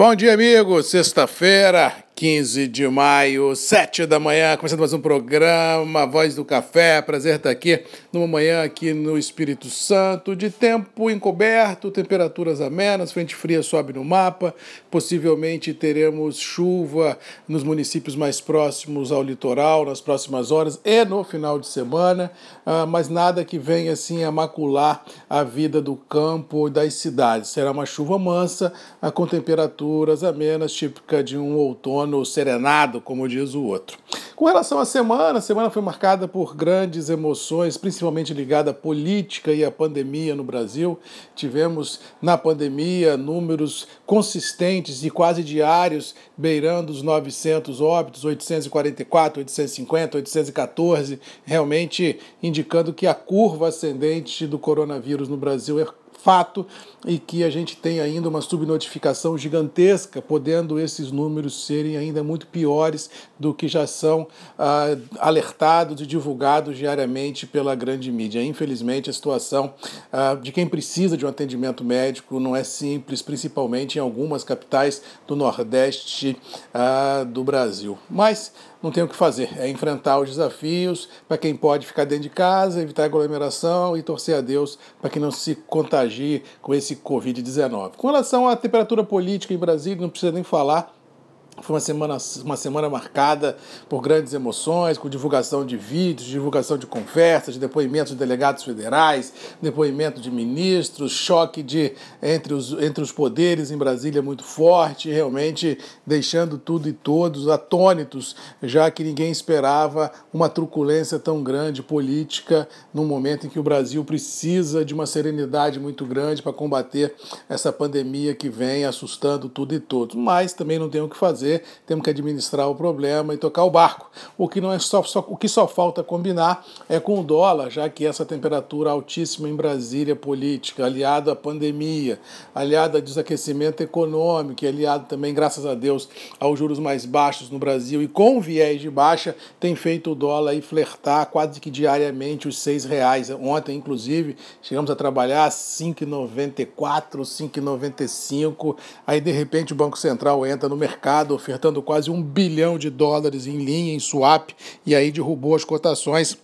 Bom dia, amigos. Sexta-feira, 15 de maio, 7 da manhã, começando mais um programa Voz do Café. Prazer estar aqui numa manhã aqui no Espírito Santo, de tempo encoberto, temperaturas amenas, frente fria sobe no mapa. Possivelmente teremos chuva nos municípios mais próximos ao litoral nas próximas horas e no final de semana, ah, mas nada que venha assim a macular a vida do campo e das cidades. Será uma chuva mansa, ah, com temperaturas amenas, típica de um outono no serenado, como diz o outro. Com relação à semana, a semana foi marcada por grandes emoções, principalmente ligada à política e à pandemia no Brasil. Tivemos na pandemia números consistentes e quase diários, beirando os 900 óbitos, 844, 850, 814, realmente indicando que a curva ascendente do coronavírus no Brasil é fato e que a gente tem ainda uma subnotificação gigantesca, podendo esses números serem ainda muito piores do que já são ah, alertados e divulgados diariamente pela grande mídia. Infelizmente, a situação ah, de quem precisa de um atendimento médico não é simples, principalmente em algumas capitais do Nordeste ah, do Brasil. Mas não tem o que fazer, é enfrentar os desafios para quem pode ficar dentro de casa, evitar aglomeração e torcer a Deus para que não se contagie com esse Covid-19. Com relação à temperatura política em Brasília, não precisa nem falar, foi uma semana, uma semana marcada por grandes emoções, com divulgação de vídeos, divulgação de conversas, de depoimentos de delegados federais, depoimento de ministros, choque de, entre, os, entre os poderes em Brasília muito forte, realmente deixando tudo e todos atônitos, já que ninguém esperava uma truculência tão grande política num momento em que o Brasil precisa de uma serenidade muito grande para combater essa pandemia que vem assustando tudo e todos. Mas também não tem o que fazer fazer, temos que administrar o problema e tocar o barco. O que não é só, só, o que só falta combinar é com o dólar, já que essa temperatura altíssima em Brasília política, aliado à pandemia, aliado ao desaquecimento econômico, aliado também, graças a Deus, aos juros mais baixos no Brasil e com viés de baixa, tem feito o dólar aí flertar quase que diariamente os seis reais. Ontem, inclusive, chegamos a trabalhar 5,94, 5,95. Aí, de repente, o Banco Central entra no mercado ofertando quase um bilhão de dólares em linha, em swap, e aí derrubou as cotações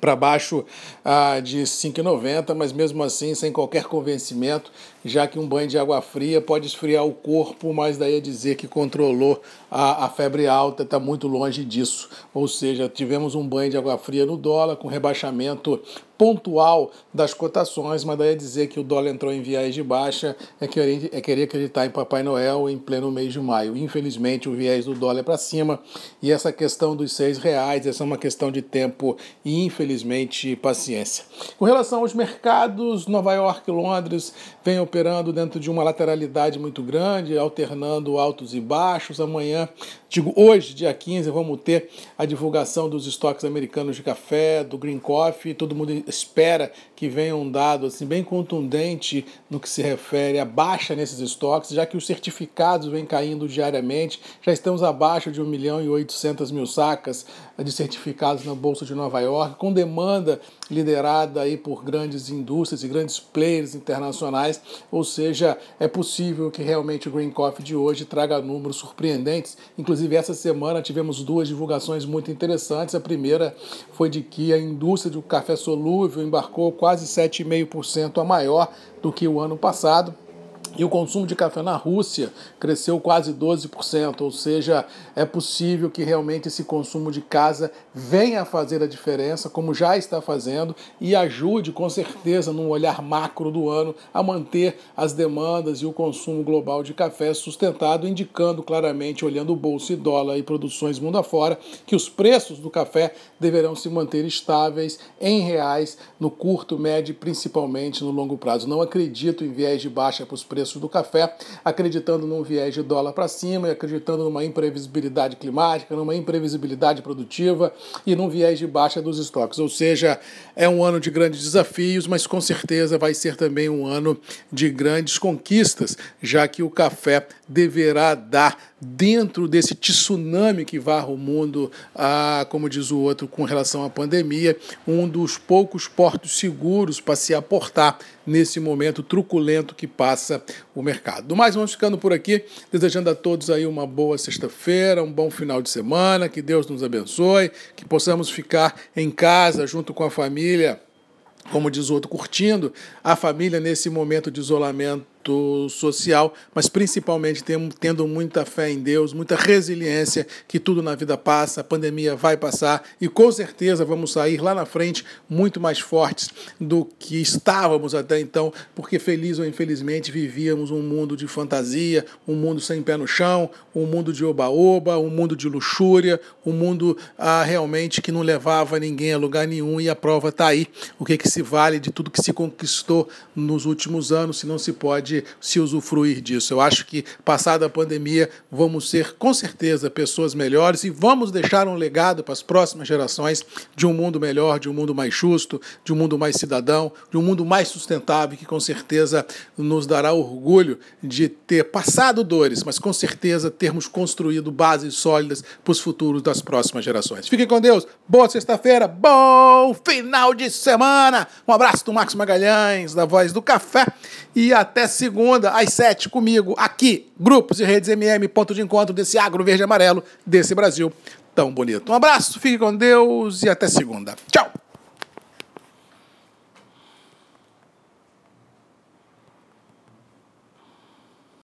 para baixo ah, de 5,90, mas mesmo assim sem qualquer convencimento, já que um banho de água fria pode esfriar o corpo, mas daí é dizer que controlou a, a febre alta, está muito longe disso. Ou seja, tivemos um banho de água fria no dólar, com rebaixamento pontual das cotações, mas daí é dizer que o dólar entrou em viés de baixa é querer, é querer acreditar em Papai Noel em pleno mês de maio. Infelizmente, o viés do dólar é para cima e essa questão dos seis reais, essa é uma questão de tempo e, infelizmente, paciência. Com relação aos mercados, Nova York Londres vem operando dentro de uma lateralidade muito grande, alternando altos e baixos. Amanhã, digo hoje, dia 15, vamos ter a divulgação dos estoques americanos de café, do Green Coffee, todo mundo espera que venha um dado assim, bem contundente no que se refere à baixa nesses estoques, já que os certificados vêm caindo diariamente, já estamos abaixo de 1 milhão e 800 mil sacas de certificados na Bolsa de Nova York, com demanda liderada aí por grandes indústrias e grandes players internacionais, ou seja, é possível que realmente o Green Coffee de hoje traga números surpreendentes. Inclusive, essa semana tivemos duas divulgações muito interessantes. A primeira foi de que a indústria do café solúvel embarcou quase 7,5% a maior do que o ano passado e o consumo de café na Rússia cresceu quase 12%, ou seja, é possível que realmente esse consumo de casa venha a fazer a diferença, como já está fazendo, e ajude com certeza, num olhar macro do ano, a manter as demandas e o consumo global de café sustentado, indicando claramente, olhando o bolso e dólar e produções mundo afora, que os preços do café deverão se manter estáveis em reais no curto, médio e principalmente no longo prazo. Não acredito em viés de baixa para os preços do café, acreditando num viés de dólar para cima e acreditando numa imprevisibilidade climática, numa imprevisibilidade produtiva e num viés de baixa dos estoques. Ou seja, é um ano de grandes desafios, mas com certeza vai ser também um ano de grandes conquistas, já que o café deverá dar dentro desse tsunami que varra o mundo, ah, como diz o outro, com relação à pandemia, um dos poucos portos seguros para se aportar nesse momento truculento que passa o mercado. Do mais, vamos ficando por aqui, desejando a todos aí uma boa sexta-feira, um bom final de semana, que Deus nos abençoe, que possamos ficar em casa junto com a família como diz o outro, curtindo a família nesse momento de isolamento social, mas principalmente tendo muita fé em Deus, muita resiliência, que tudo na vida passa, a pandemia vai passar e com certeza vamos sair lá na frente muito mais fortes do que estávamos até então, porque feliz ou infelizmente vivíamos um mundo de fantasia, um mundo sem pé no chão, um mundo de oba-oba, um mundo de luxúria, um mundo ah, realmente que não levava ninguém a lugar nenhum e a prova está aí. O que, que se vale de tudo que se conquistou nos últimos anos, se não se pode pode se usufruir disso. Eu acho que, passada a pandemia, vamos ser com certeza pessoas melhores e vamos deixar um legado para as próximas gerações de um mundo melhor, de um mundo mais justo, de um mundo mais cidadão, de um mundo mais sustentável, que com certeza nos dará orgulho de ter passado dores, mas com certeza termos construído bases sólidas para os futuros das próximas gerações. Fiquem com Deus, boa sexta-feira, bom final de semana. Um abraço do Max Magalhães, da Voz do Café, e até segunda segunda, às sete, comigo, aqui, Grupos e Redes MM, ponto de encontro desse agro verde e amarelo, desse Brasil tão bonito. Um abraço, fique com Deus e até segunda. Tchau!